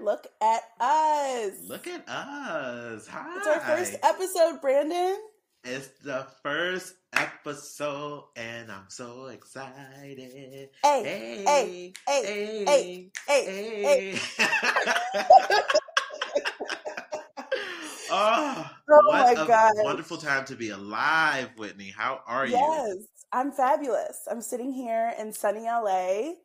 Look at us. Look at us. Hi. It's our first episode, Brandon. It's the first episode, and I'm so excited. Hey, hey, hey, hey, hey, hey. hey. oh, oh what my God. wonderful time to be alive, Whitney. How are you? Yes, I'm fabulous. I'm sitting here in sunny LA.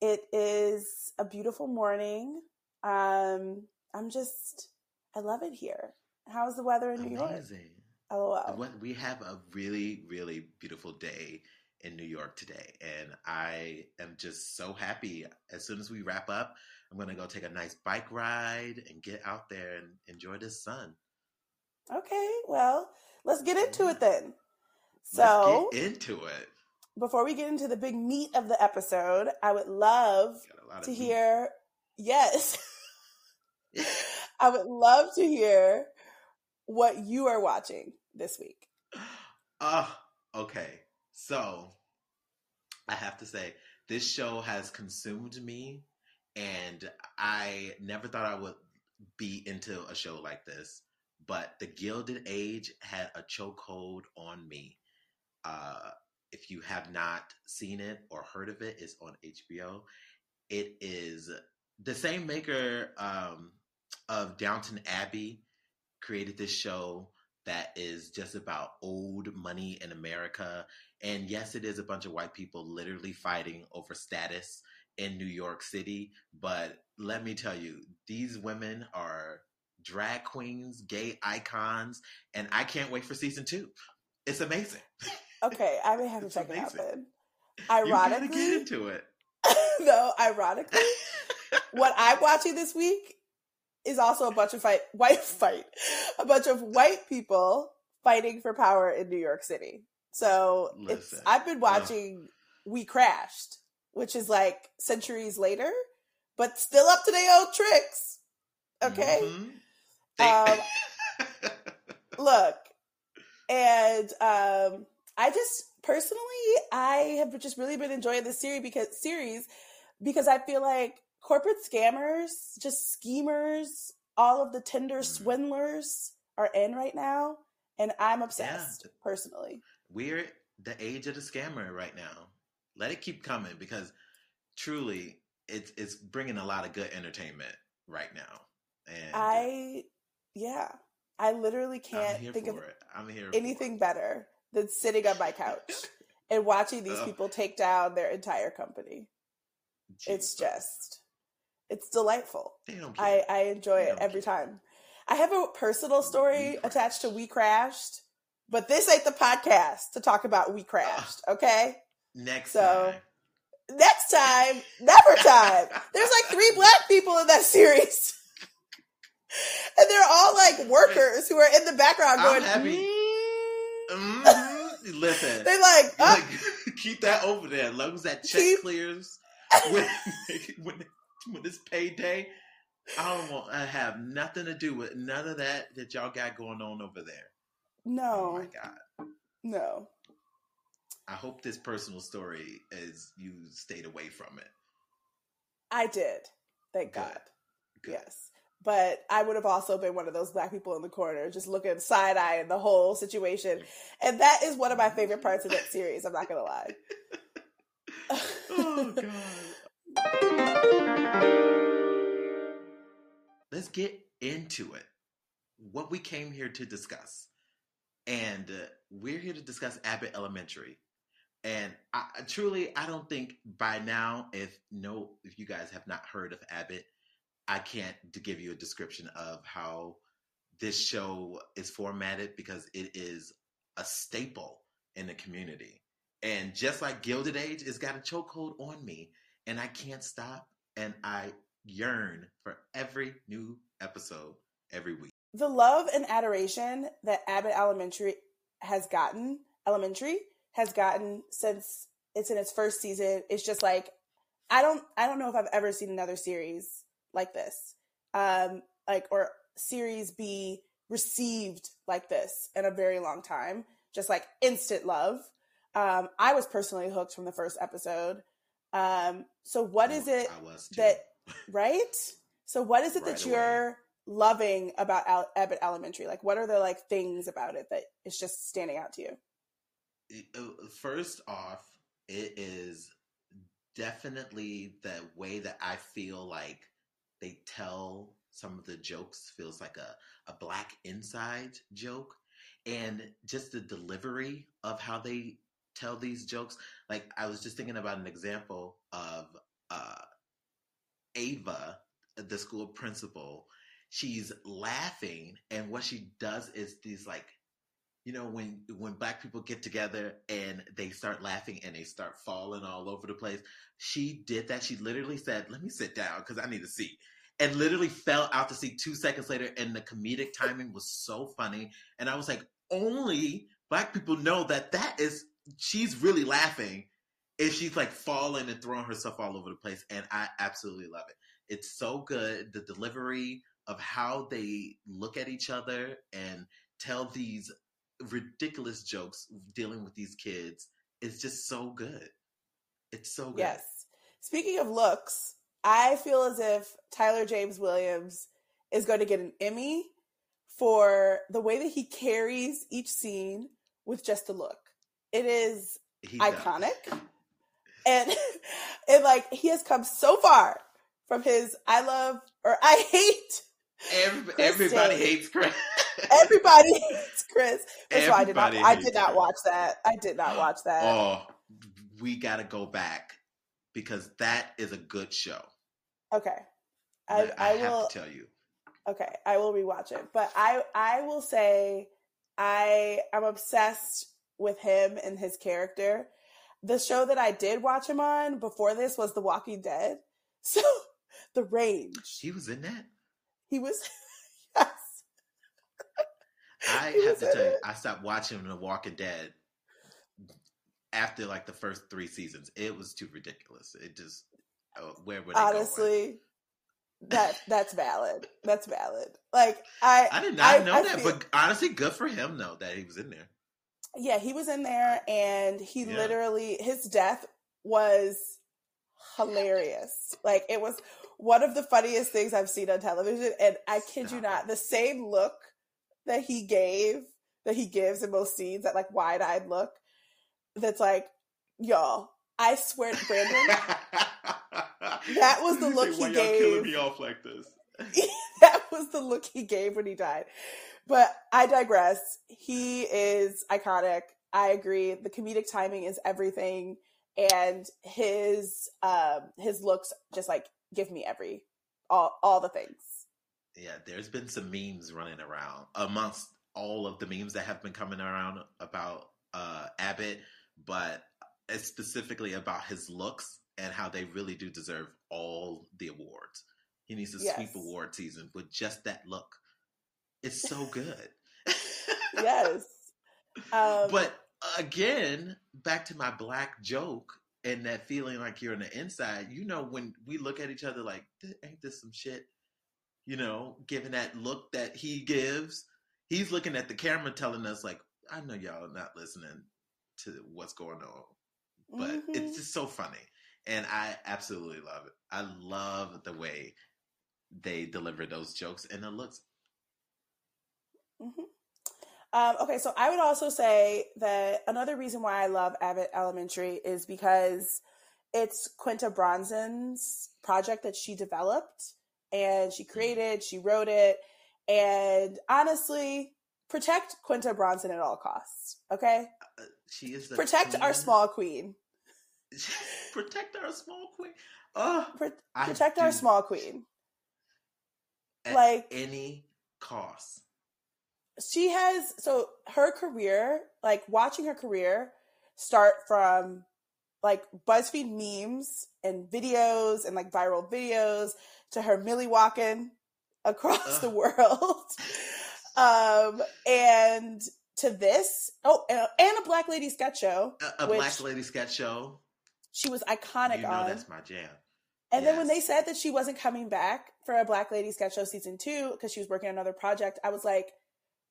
It is a beautiful morning. Um, I'm just, I love it here. How's the weather in New York? Amazing. LOL. We have a really, really beautiful day in New York today, and I am just so happy. As soon as we wrap up, I'm going to go take a nice bike ride and get out there and enjoy the sun. Okay, well, let's get into it then. So, Let's get into it. before we get into the big meat of the episode, I would love Got a lot of to hear, yes, I would love to hear what you are watching this week. Oh, okay. So I have to say, this show has consumed me, and I never thought I would be into a show like this. But The Gilded Age had a chokehold on me. Uh, if you have not seen it or heard of it, it's on HBO. It is the same maker um, of Downton Abbey created this show that is just about old money in America. And yes, it is a bunch of white people literally fighting over status in New York City. But let me tell you, these women are drag queens, gay icons, and I can't wait for season two. It's amazing. Okay, I may have to check it out amazing. then. You gotta get into it. no, ironically, what I'm watching this week is also a bunch of fight, white fight, a bunch of white people fighting for power in New York City. So it's I've been watching We Crashed, which is like centuries later, but still up to their old tricks. Okay, Mhm. They- look, and um, I just personally, I have just really been enjoying this series because series because I feel like corporate scammers, just schemers, all of the Tinder Mhm. swindlers are in right now, and I'm obsessed personally. we're the age of the scammer right now. Let it keep coming because truly, it's it's bringing a lot of good entertainment right now. And I, yeah, I literally can't think of. Anything better than sitting on my couch and watching these people take down their entire company. It. It's just, it's delightful. they I. I enjoy They it every care. time. I have a personal story attached to We Crashed, but this ain't the podcast to talk about We Crashed, okay? Next so- time. Next time, never time. There's like three black people in that series. and they're all like workers who are in the background I'm going, happy. "Mm." Mhm. Listen, They're like, oh, like, keep that over there. As long as that check Keep- clears when, when when it's payday, I don't want to have nothing to do with none of that that y'all got going on over there. Oh no, my god! no. I hope this personal story is you stayed away from it. I did. Thank Good. God. Good. Yes. But I would have also been one of those black people in the corner, just looking side eyeing the whole situation. And that is one of my favorite parts of that series. I'm not going to lie. Oh god! Let's get into it. What we came here to discuss, and uh, we're here to discuss Abbott Elementary. And I, truly, I don't think by now, if no, if you guys have not heard of Abbott, I can't give you a description of how this show is formatted because it is a staple in the community. And just like Gilded Age, it's got a chokehold on me, and I can't stop. And I yearn for every new episode every week. the love and adoration that Abbott Elementary has gotten, Elementary has gotten since it's in its first season, it's just like I don't I don't know if I've ever seen another series like this. Um like or series be received like this in a very long time. Just like instant love. Um I was personally hooked from the first episode. Um so what is it I was too. that right? So what is it Right that away. you're loving about Al- Abbott Elementary? Like what are the like things about it that is just standing out to you? Uh, First off, it is definitely the way that I feel like they tell some of the jokes feels like a, a black inside joke. And just the delivery of how they tell these jokes. Like I was just thinking about an example of uh Ava, the school principal, she's laughing and what she does is these like you know when when black people get together and they start laughing and they start falling all over the place she did that. She literally said let me sit down because i need a seat and literally fell out to seat two seconds later and the comedic timing was so funny. And i was like only black people know that that is she's really laughing and she's like falling and throwing herself all over the place and i absolutely love it it's so good the delivery of how they look at each other and tell these ridiculous jokes dealing with these kids is just so good. It's so good. Yes. Speaking of looks, I feel as if Tyler James Williams is going to get an Emmy for the way that he carries each scene with just a look. It is He does. iconic. And and like he has come so far from his I love or I hate Every, everybody hates Chris. everybody hates Chris. Of all, I did not I did not Chris. watch that. I did not watch that. Oh, we got to go back because that is a good show. Okay. I, I, have will to tell you. okay, I will rewatch it. But I I will say I am obsessed with him and his character. The show that I did watch him on before this was The Walking Dead. So the range. He was in that. He was yes. I He have to tell you, it. I stopped watching The Walking Dead after like the first three seasons. It was too ridiculous. It just uh, where would? Honestly, that that's valid. That's valid. Like I I did not I- know I that, feel- but honestly, good for him though that he was in there. Yeah, he was in there and he Yeah. literally his death was hilarious. Like it was one of the funniest things I've seen on television and I kid you not, the same look that he gave that he gives in most scenes, that like wide-eyed look that's like, y'all, I swear to Brandon, That was the look like, he Why y'all killing me off like this? that was the look he gave when he died. But I digress. He is iconic. I agree. The comedic timing is everything, and his um his looks just like give me every all all the things. Yeah, there's been some memes running around amongst all of the memes that have been coming around about uh, Abbott, but it's specifically about his looks and how they really do deserve all the awards. He needs to sweep Yes. award season with just that look. It's so good. Yes. Um, but again, back to my black joke and that feeling like you're on the inside. You know, when we look at each other like, ain't this some shit? You know, given that look that he gives, he's looking at the camera telling us like, I know y'all are not listening to what's going on, but mhm. it's just so funny. And I absolutely love it. I love the way they deliver those jokes and the looks. Mhm. Um, okay, so I would also say that another reason why I love Abbott Elementary is because it's Quinta Brunson's project that she developed and she created, she wrote it, and honestly, protect Quinta Brunson at all costs. Okay, Uh, She is the protect our small queen. protect our small queen. Oh, Pro- protect our small queen. at like- any cost. She has so her career like watching her career start from like buzzfeed memes and videos and like viral videos to her millie walking across the world um and to this oh and and a black lady sketch show A, a black lady sketch show. she was iconic You know on that's my jam. and then when they said that she wasn't coming back for a Black Lady sketch show season two because she was working on another project, I was like,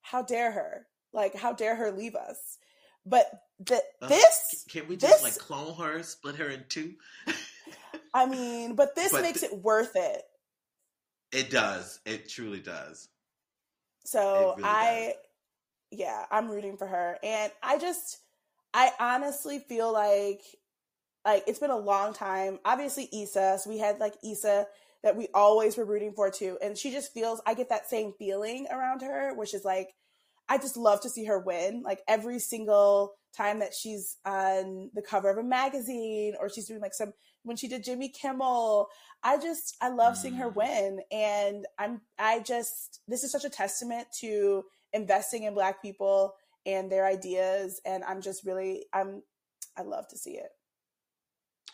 how dare her? Like, how dare her leave us? But the, Ugh, this, Can we just this- like clone her, split her in two? I mean, but this But makes th- it worth it. It does. It truly does. So really I, does. yeah, I'm rooting for her, and I just, I honestly feel like, like it's been a long time. Obviously, Issa. So we had like Issa that we always were rooting for too, and she just feels. I get that same feeling around her, which is like, I just love to see her win. Like every single time that she's on the cover of a magazine or she's doing like some when she did Jimmy Kimmel. I just I love seeing her mm. win and I'm I just this is such a testament to investing in black people and their ideas and I'm just really I'm I love to see it.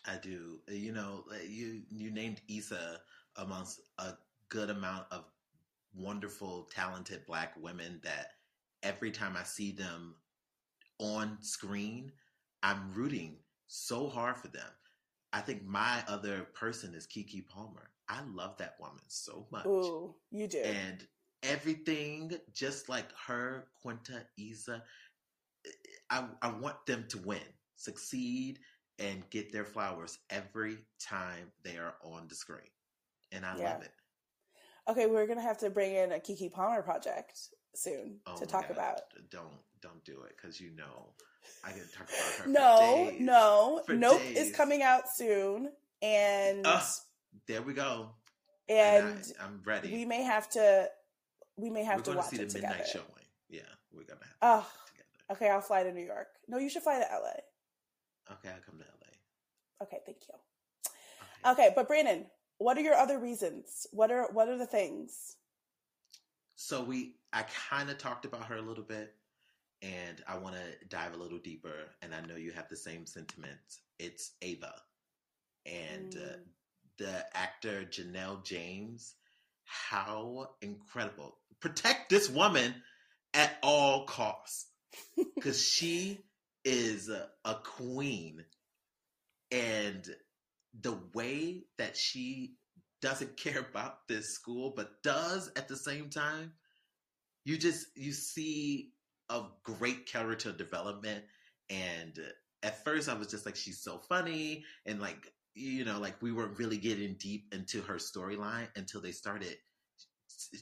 I do. You know, you you named Issa amongst a good amount of wonderful talented black women that every time I see them on screen, I'm rooting so hard for them. I think my other person is Keke Palmer. I love that woman so much. Ooh, you do. And everything, just like her, Quinta, Issa, I, I want them to win, succeed, and get their flowers every time they are on the screen. And I yeah. love it. Okay, we're gonna have to bring in a Keke Palmer project soon oh to talk God. about. Don't don't do it because you know I can talk about her. No, no, Nope days. is coming out soon, and uh, there we go. And, and I, am ready. We may have to. We may have we're to watch to see it the together. midnight showing. Yeah, we're gonna have. oh, okay. I'll fly to New York. No, you should fly to LA. Okay, I'll come to LA. Okay, thank you. Okay. okay, but Brandon, what are your other reasons? What are what are the things? So we, I kind of talked about her a little bit and I want to dive a little deeper. And I know you have the same sentiments. It's Ava, and uh, mm. uh, the actor Janelle James. How incredible! Protect this woman at all costs because she is a queen, and the way that she doesn't care about this school but does at the same time you just you see of great character development. And at first, I was just like, she's so funny. And like, you know, like we weren't really getting deep into her storyline until they started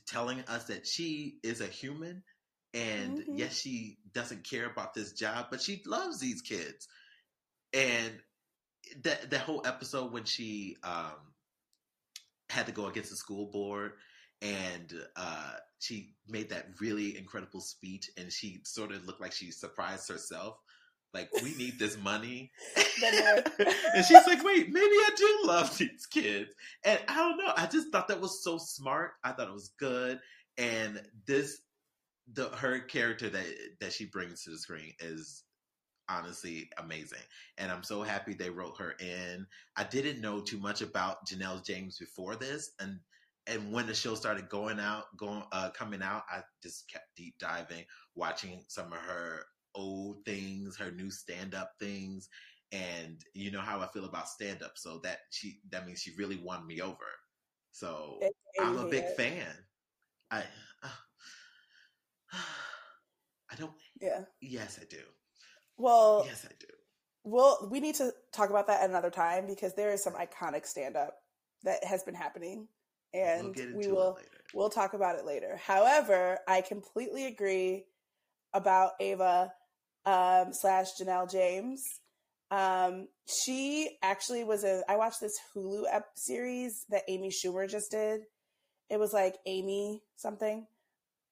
telling us that she is a human. And mm-hmm. yes, she doesn't care about this job, but she loves these kids. And that the whole episode when she um, had to go against the school board and uh, she made that really incredible speech, and she sort of looked like she surprised herself. Like, we need this money. and she's like, wait, maybe I do love these kids. And I don't know. I just thought that was so smart. I thought it was good. And this, the her character that that she brings to the screen is honestly amazing. And I'm so happy they wrote her in. I didn't know too much about Janelle James before this, and and when the show started going out, going uh, coming out, I just kept deep diving, watching some of her old things, her new stand up things, and you know how I feel about stand up. So that she that means she really won me over. So I'm a big fan. I uh, I don't. Yeah. Yes, I do. Well. Yes, I do. Well, we need to talk about that another time because there is some iconic stand up that has been happening and we'll we will we'll talk about it later. However, I completely agree about Ava um, slash Janelle James. Um, she actually was a. I watched this Hulu ep- series that Amy Schumer just did. It was like Amy something.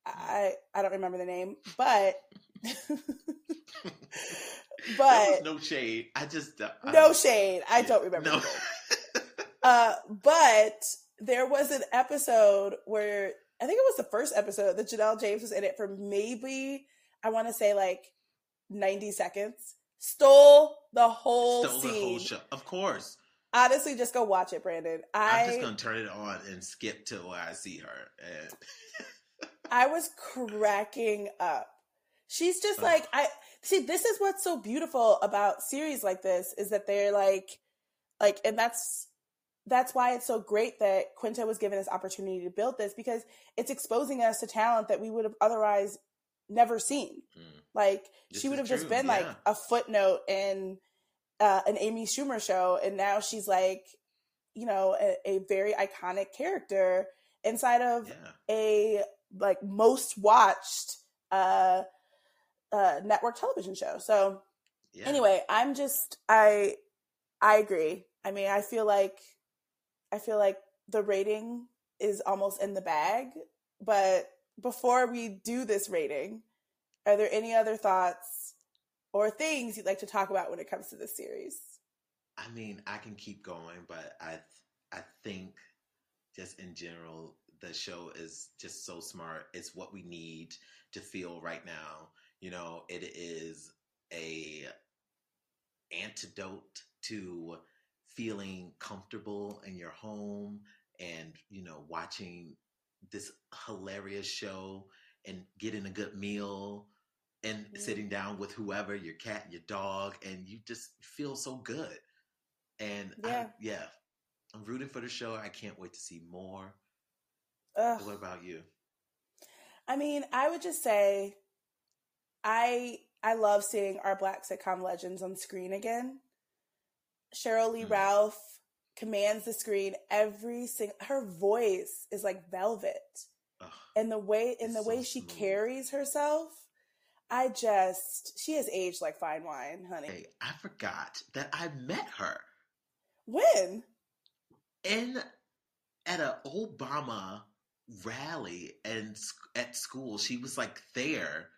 I I don't remember the name, but but no shade. I just uh, no shade. I yeah, don't remember. No. uh, but there was an episode where I think it was the first episode that Janelle James was in it for maybe I want to say like 90 seconds. Stole the whole Stole scene. the whole show. Of course. Honestly, just go watch it, Brandon. I, am just gonna turn it on and skip to where I see her. And I was cracking up. She's just like I see. This is what's so beautiful about series like this is that they're like, like, and that's that's why it's so great that Quinta was given this opportunity to build this because it's exposing us to talent that we would have otherwise never seen. Mm. Like this she would have just been yeah. like a footnote in uh, an Amy Schumer show, and now she's like, you know, a, a very iconic character. inside of Yeah. a like most watched uh uh network television show. So Yeah. anyway, I'm just I I agree. I mean, I feel like I feel like the rating is almost in the bag, but before we do this rating, are there any other thoughts or things you'd like to talk about when it comes to this series? I mean, I can keep going, but I I think just in general, the show is just so smart. It's what we need to feel right now. You know, it is a antidote to feeling comfortable in your home and you know watching this hilarious show and getting a good meal and Mhm. sitting down with whoever your cat your dog and you just feel so good and Yeah. I, yeah i'm rooting for the show i can't wait to see more Ugh. what about you I mean, I would just say I I love seeing our black sitcom legends on screen again. Cheryl Lee Mm. Ralph commands the screen every single her voice is like velvet. Ugh, And the way in the so way she smooth. carries herself, I just she has aged like fine wine, honey. hey i forgot that i met her When? in at a Obama rally and at school. She was like there,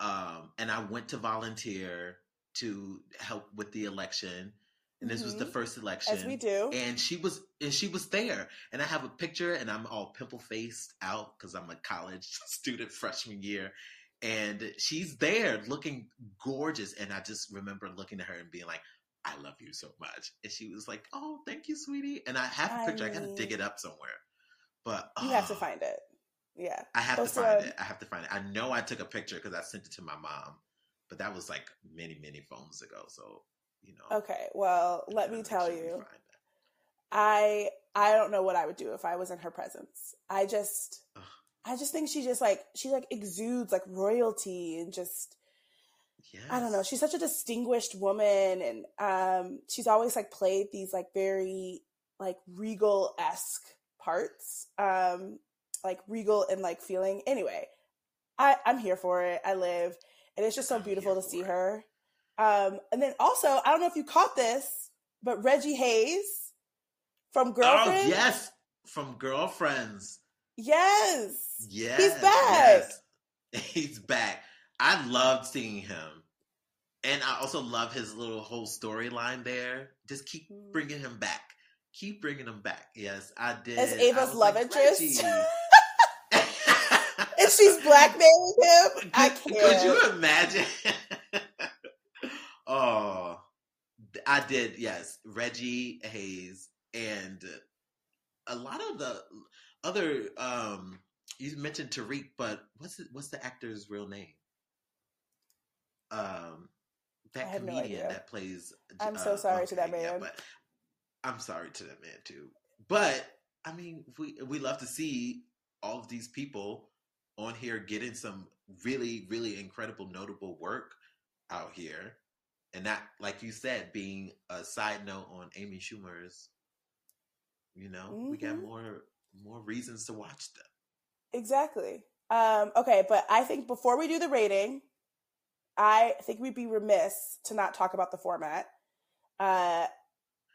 um, and I went to volunteer to help with the election. And this was the Mhm. first election, As we do. and she was and she was there. And I have a picture, and I'm all pimple faced out because I'm a college student freshman year. And she's there looking gorgeous. And I just remember looking at her and being like, I love you so much. And she was like, Oh, thank you, sweetie. And I have a picture. I gotta dig it up somewhere. But you have to oh, find it. Yeah. I have to Post it find it. I have to find it. I know I took a picture because I sent it to my mom, but that was like many, many phones ago. So you know. Okay. Well, let me tell you. I I don't know what I would do if I was in her presence. I just Ugh. I just think she just like she like exudes like royalty and just Yeah. I don't know. She's such a distinguished woman and um she's always like played these like very like regal esque parts. Um like regal and like feeling. Anyway, I, I'm here for it. I live. And it's just so beautiful to see for her. Um and then also, I don't know if you caught this, but Reggie Hayes from Girlfriend. Oh yes, from girlfriends. Yes. Yes, He's back. yes. He's back. I loved seeing him, and I also love his little whole storyline there. Just keep Mm. bringing him back. Keep bringing him back. Yes, I did. As Ava's love like, interest. She's blackmailing him. I Could- can't. Could you imagine? oh, I did. Yes, Reggie Hayes and a lot of the other. um You mentioned Tariq, but what's the, what's the actor's real name? Um, that no comedian idea. that plays. I'm so sorry to that okay, yeah, man. but I'm sorry to that man too. But I mean, we we love to see all of these people on here getting some really, really incredible, notable work out here, and that, like you said, being a side note on Amy Schumer's. You know, we got Mhm. more more reasons to watch them. Exactly. Um, okay, but I think before we do the rating, I think we'd be remiss to not talk about the format. Uh,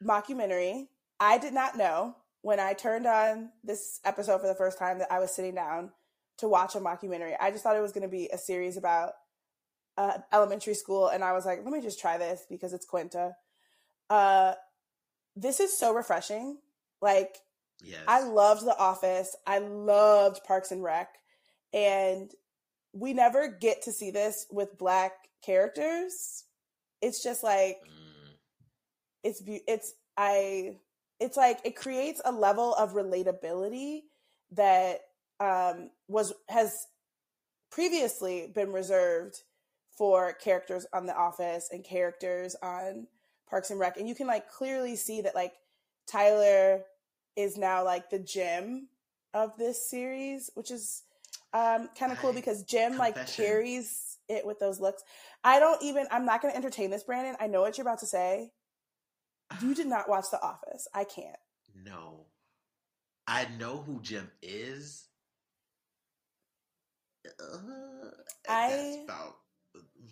mockumentary. I did not know when I turned on this episode for the first time that I was sitting down to watch a mockumentary. I just thought it was going to be a series about uh, elementary school, and I was like, let me just try this because it's Quinta. Uh, this is so refreshing. Like, Yes, I loved The Office. I loved Parks and Rec. And we never get to see this with black characters. It's just like Mm, it's be- it's I it's like it creates a level of relatability that um was has previously been reserved for characters on The Office and characters on Parks and Rec and you can like clearly see that like Tyler is now like the Jim of this series which is um kind of cool because Jim like carries it with those looks I don't even I'm not going to entertain this Brandon I know what you're about to say you did not watch The Office. I can't. no, I know who Jim is. Uh, I- that's about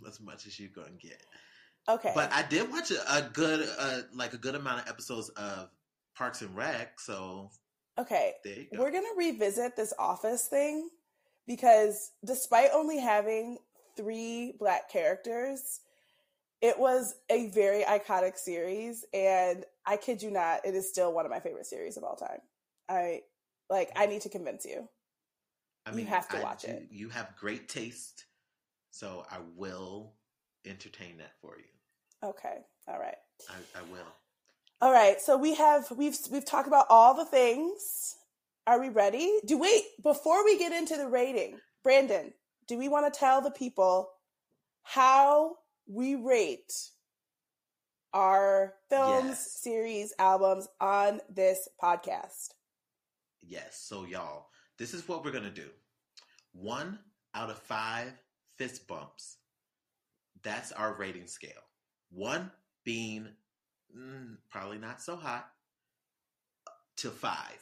as much as you're gonna get. Okay. But I did watch a, a good, uh, like a good amount of episodes of Parks and Rec. So okay. go. We're going to revisit this office thing because despite only having three black characters, it was a very iconic series. And I kid you not, it is still one of my favorite series of all time. I like, I need to convince you. I mean, you have to I watch do- it. You have great taste, so I will entertain that for you. Okay. All right. I, I will. All right. So we have, we've, we've talked about all the things. Are we ready? Do wait, before we get into the rating, Brandon, do we want to tell the people how we rate our films, Yes. series, albums on this podcast? Yes. So y'all, this is what we're gonna do. One out of five fist bumps. That's our rating scale. One being mm, probably not so hot to five.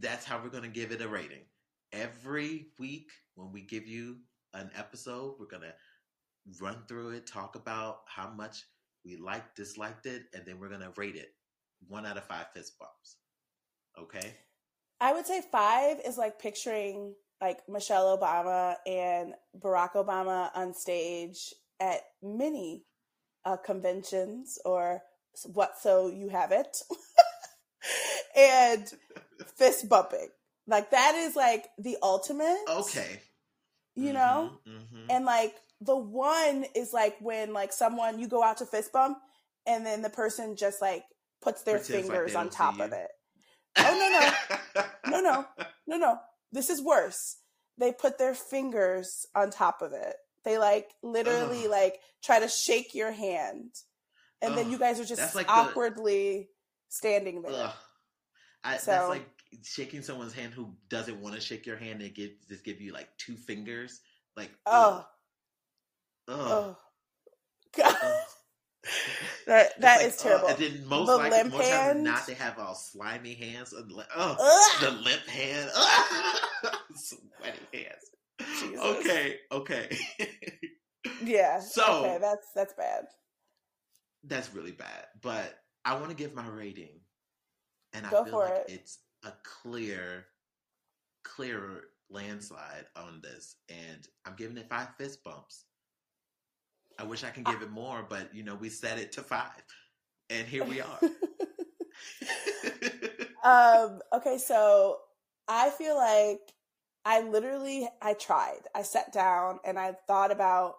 That's how we're gonna give it a rating. Every week when we give you an episode, we're gonna run through it, talk about how much we liked, disliked it, and then we're gonna rate it. One out of five fist bumps. Okay. I would say five is like picturing like Michelle Obama and Barack Obama on stage at many uh, conventions or what so you have it. And fist bumping. Like that is like the ultimate. Okay. you know? Mhm, mhm. and like the one is like when like someone you go out to fist bump and then the person just like puts their Pretends fingers on top of it oh, no, no, no, no. No no. This is worse. They put their fingers on top of it. They like literally Ugh. like try to shake your hand, and then you guys are just like the- awkwardly standing there. Ugh. I, So- that's like shaking someone's hand who doesn't want to shake your hand and give just give you like two fingers. Like Oh, oh, God, ugh. that that like, is uh, terrible. ugh. And then most The like limp more times than hand. not, they have all slimy hands. Oh, the limp hand. Sweaty hands. Jesus. Okay, okay. Yeah. So- okay, that's that's bad. That's really bad. But I want to give my rating. And I feel for like it. it's a clear, clear landslide on this. And I'm giving it five fist bumps. I wish I can give it more, but you know, we set it to five. And here we are. um okay so i feel like i literally i tried i sat down and i thought about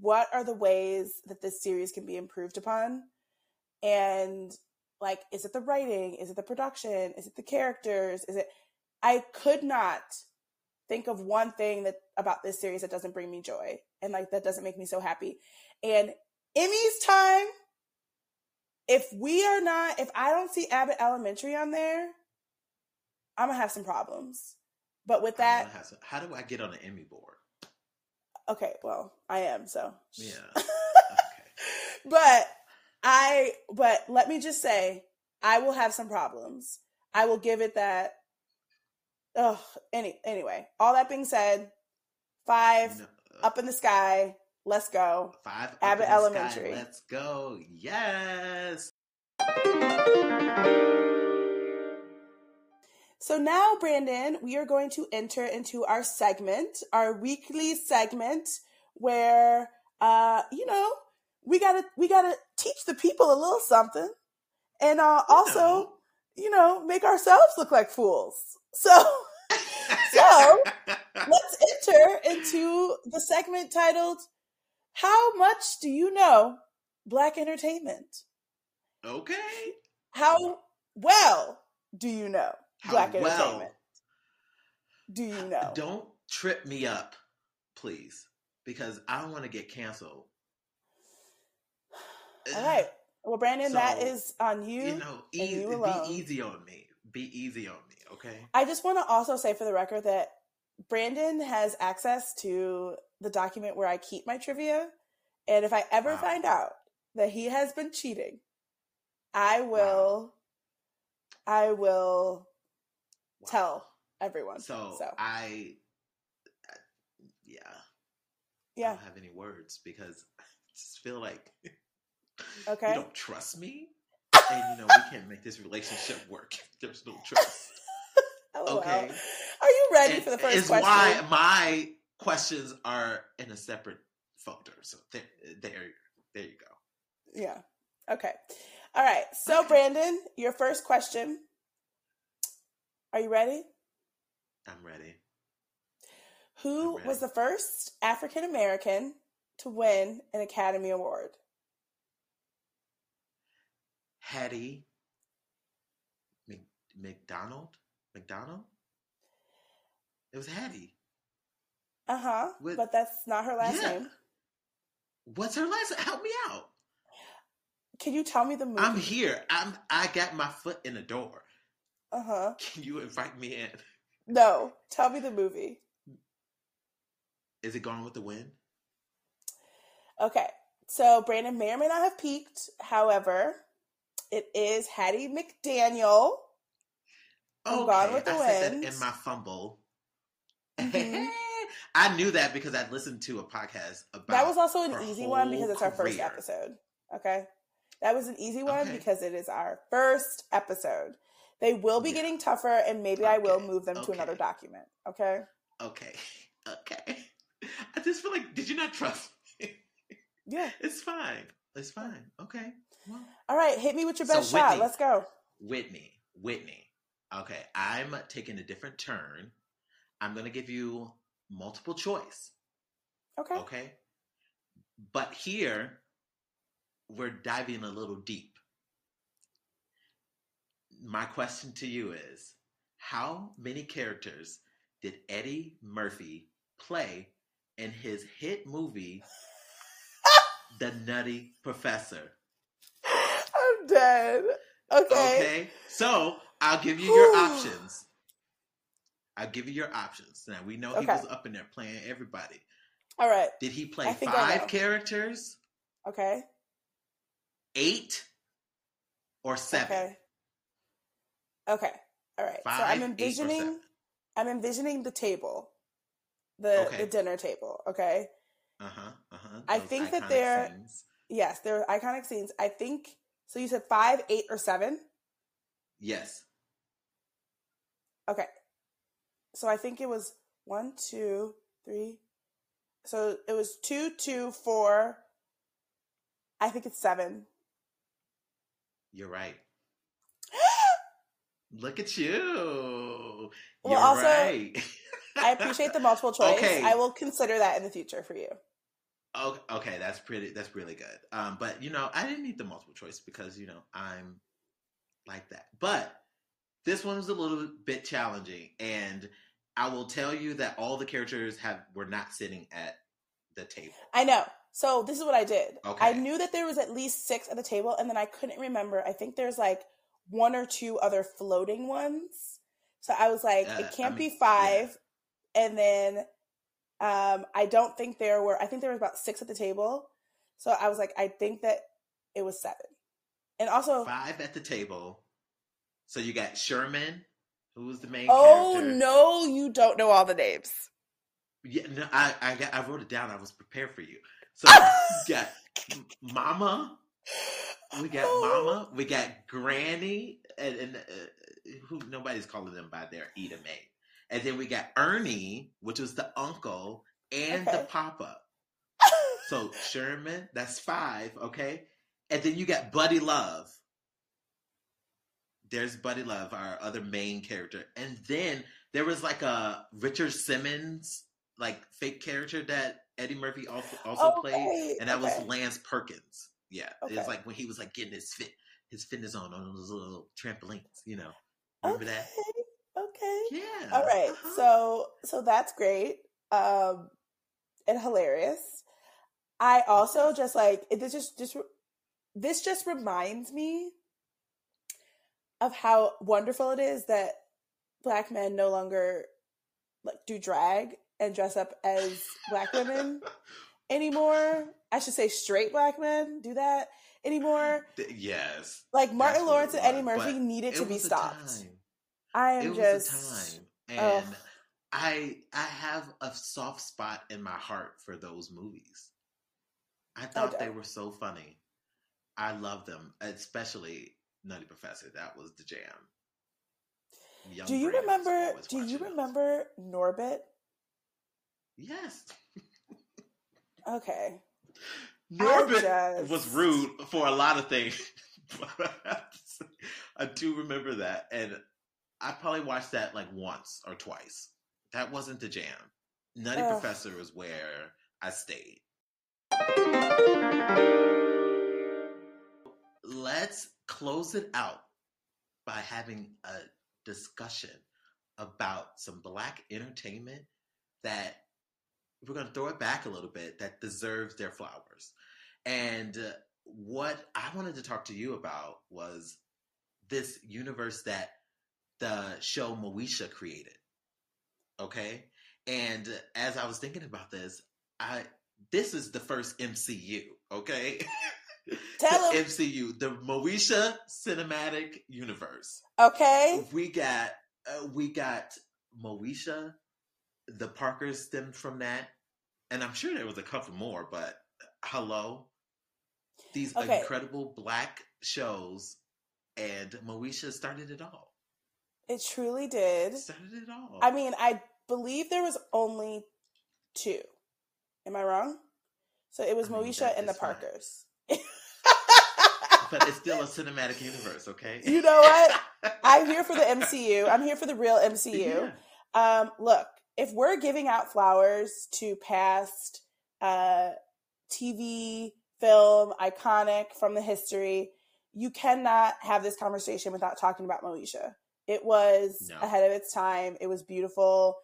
what are the ways that this series can be improved upon and like is it the writing is it the production is it the characters is it i could not think of one thing that about this series that doesn't bring me joy and like that doesn't make me so happy and emmy's time if we are not if i don't see abbott elementary on there i'm gonna have some problems but with that some- how do I get on the Emmy board? okay well i am so Yeah. Okay. but I but let me just say I will have some problems. I will give it that oh any anyway. All that being said, five No, up in the sky. Let's go. Five up Abbott the sky. Elementary. Let's go. Yes. So now, Brandon, we are going to enter into our segment, our weekly segment, where uh, you know, we gotta we gotta teach the people a little something, and uh, also. You know, make ourselves look like fools. So So- let's enter into the segment titled "How much do you know Black Entertainment?" okay. How well do you know How Black well? Entertainment? Do you know? Don't trip me up, please, because I don't want to get canceled. All right. Well, Brandon, that So, is on you. You know, easy, you be easy on me. Be easy on me, okay? I just want to also say for the record that Brandon has access to the document where I keep my trivia. And if I ever Wow. find out that he has been cheating, I will I will wow. tell everyone. So, so. I, yeah, yeah, I don't have any words because I just feel like okay, you don't trust me, and you know we can't make this relationship work. There's no trust. oh, okay, are you ready and for the first it's question? Why my questions are in a separate folder? So there, there, there you go. Yeah. Okay. All right. So, okay. Brandon, your first question. Are you ready? I'm ready. Who I'm ready. was the first African American to win an Academy Award? Hattie McDonald. McDonald. It was Hattie. Uh huh. But that's not her last yeah. name. What's her last? Name? Help me out. Can you tell me the movie? I'm here. I'm. I got my foot in the door. Uh huh. Can you invite me in? No. Tell me the movie. Is it Gone with the Wind? Okay. So Brandon may or may not have peaked. However, it is Hattie McDaniel. Oh, Gone with the I Wind. Said that in my fumble. Mm-hmm. I knew that because I'd listened to a podcast about. That was also an easy one because it's career. our first episode. Okay, that was an easy one okay. because it is our first episode. They will be yeah. getting tougher, and maybe okay. I will move them okay. to another document. Okay. Okay. Okay. I just feel like, did you not trust me? Yeah. It's fine. It's fine. Okay. All right. Hit me with your best so Whitney, shot. Let's go. Whitney. Whitney. Okay. I'm taking a different turn. I'm going to give you multiple choice. Okay. Okay. But here, we're diving a little deep. My question to you is How many characters did Eddie Murphy play in his hit movie, The Nutty Professor? I'm dead. Okay. Okay. So I'll give you your options. I'll give you your options. Now we know okay. he was up in there playing everybody. All right. Did he play five characters? Okay. Eight or seven? Okay. Okay. All right. Five, so I'm envisioning I'm envisioning the table. The okay. the dinner table, okay? Uh-huh. Uh-huh. I think that they're scenes. Yes, they're iconic scenes. I think so you said 5, 8 or 7? Yes. Okay so I think it was one, two, three. So it was two, two, four. I think it's seven. You're right. Look at you. Well, You're also, right. I appreciate the multiple choice. Okay. I will consider that in the future for you. Okay, okay, that's pretty. That's really good. Um, but you know, I didn't need the multiple choice because you know I'm like that. But this one was a little bit challenging, and I will tell you that all the characters have were not sitting at the table. I know. So this is what I did. Okay. I knew that there was at least six at the table, and then I couldn't remember. I think there's like one or two other floating ones. So I was like, uh, it can't I mean, be five. Yeah. And then um, I don't think there were. I think there was about six at the table. So I was like, I think that it was seven. And also five at the table. So you got Sherman, who was the main oh, character? no, you don't know all the names. Yeah, no, I I, got, I wrote it down. I was prepared for you. So we got Mama. We got oh. Mama. We got Granny, and, and uh, who nobody's calling them by their Eda Mae. And then we got Ernie, which was the uncle and okay. the papa. so Sherman, that's five, okay. And then you got Buddy Love there's Buddy Love, our other main character, and then there was like a Richard Simmons like fake character that Eddie Murphy also also okay. played, and that okay. was Lance Perkins. Yeah, it was like when he was like getting his fit his fitness on on those little trampolines. You know, remember that? Okay. Yeah. All right. uh-huh. So so that's great. Um, and hilarious. I also just like it. This just just this just reminds me of how wonderful it is that black men no longer like do drag and dress up as black women. anymore. I should say straight black men do that anymore. Yes. Like Martin Lawrence and Eddie Murphy needed to be stopped. I am it just was a time. And. I I have a soft spot in my heart for those movies. I oh, thought I they were so funny. I love them, especially Nutty Professor. That was the jam. Young do you remember? Do you remember Norbit? Yes. okay. Norbit just... was rude for a lot of things. I do remember that, and I probably watched that like once or twice. That wasn't the jam. Nutty Ugh. Professor was where I stayed. Let's close it out by having a discussion about some black entertainment that we're going to throw it back a little bit that deserves their flowers. And uh, what I wanted to talk to you about was this universe that the show Moesha created. Okay? And as I was thinking about this, I this is the first MCU, okay? Tell the MCU, the Moesha Cinematic Universe. Okay. We got uh, we got Moesha. The Parkers stemmed from that, and I'm sure there was a couple more. But hello, these okay. incredible black shows, and Moesha started it all. It truly did. Started it all. I mean, I believe there was only two. Am I wrong? So it was I mean, Moesha and the Parkers. but it's still a cinematic universe, okay? You know what? I'm here for the MCU. I'm here for the real MCU. Yeah. Um, look, if we're giving out flowers to past uh, TV, film, iconic from the history, you cannot have this conversation without talking about Moesha. It was no. ahead of its time. It was beautiful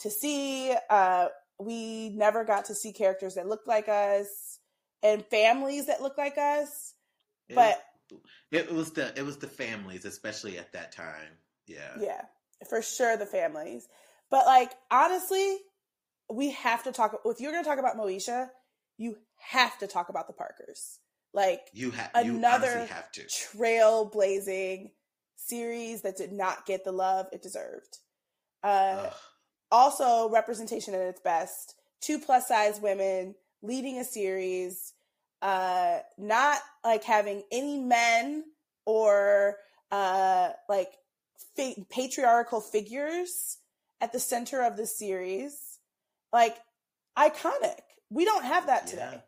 to see. Uh, we never got to see characters that looked like us and families that looked like us. It but was, it was the it was the families, especially at that time. Yeah. Yeah. For sure the families. But like honestly, we have to talk if you're gonna talk about Moesha, you have to talk about the Parkers. Like you have another you have to. trailblazing series that did not get the love it deserved. Uh, also, representation at its best. Two plus size women leading a series, uh, not like having any men or uh, like fi- patriarchal figures at the center of the series. Like iconic. We don't have that today. Yeah.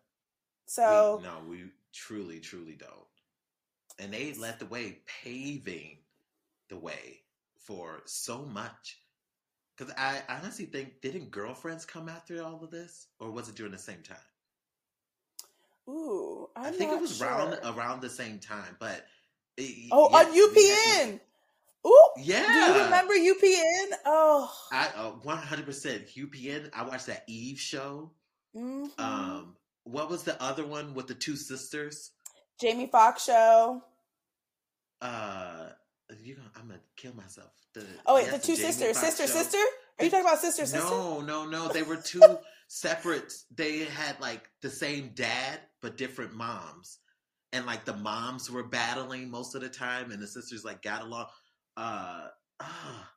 So we, no, we truly, truly don't. And they led the way, paving the way for so much. Because I honestly think, didn't girlfriends come after all of this, or was it during the same time? Ooh, I'm i think it was sure. around around the same time, but it, oh, yes, on UPN. Ooh, yeah. Do you remember UPN? Oh, I uh, one hundred percent UPN. I watched that Eve show. Mm-hmm. Um, what was the other one with the two sisters? Jamie Foxx show. Uh, you gonna, I'm gonna kill myself. The, oh wait, the two sisters, sister, show. sister. Are you talking about sister, sister? No, no, no. They were two separate. They had like the same dad but different moms, and like the moms were battling most of the time, and the sisters like got along. Uh, ah,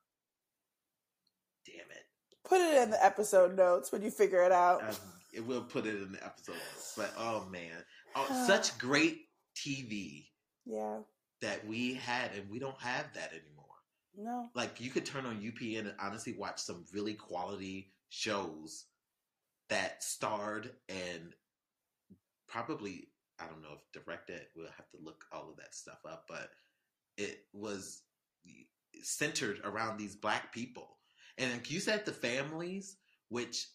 damn it. Put it in the episode notes when you figure it out. Um, it will put it in the episode notes, but oh man, oh, such great TV. Yeah that we had, and we don't have that anymore. No. Like you could turn on UPN and honestly watch some really quality shows that starred and probably I don't know if directed. We'll have to look all of that stuff up, but it was centered around these black people. And like you said, the families, which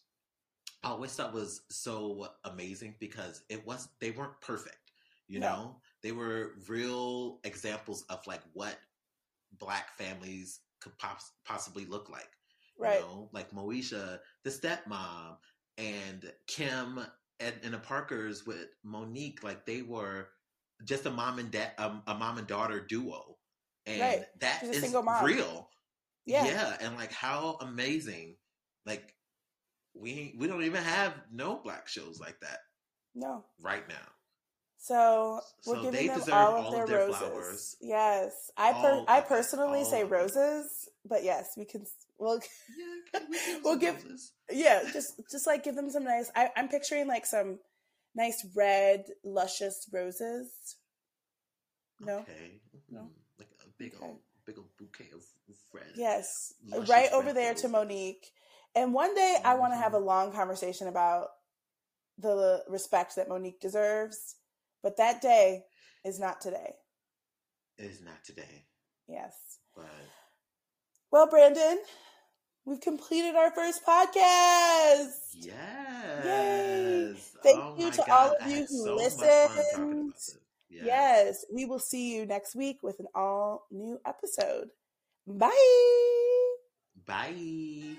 I always thought was so amazing because it was they weren't perfect. You no. know, they were real examples of like what black families could possibly look like. Right. You know, like Moesha, the stepmom, and Kim and, and the Parkers with Mo'Nique, like they were just a mom and dad, um, a mom and daughter duo, and right. that is real. Yeah. yeah, and like how amazing, like we we don't even have no black shows like that. No. Right now. So we're so giving them all of their, of their roses. Flowers. Yes, I per- I personally say roses, but yes, we can. We'll yeah, we we'll give roses. yeah, just just like give them some nice. I, I'm picturing like some nice red, luscious roses. No, okay, no, mm, like a big okay. old big old bouquet of red. Yes, right over there roses. to Mo'Nique. And one day mm-hmm. I want to have a long conversation about the respect that Mo'Nique deserves but that day is not today. It is not today. Yes. But well, Brandon, we've completed our first podcast. Yes. Yay. Thank oh you to God. all of you who so listened. Yes. yes. We will see you next week with an all new episode. Bye. Bye.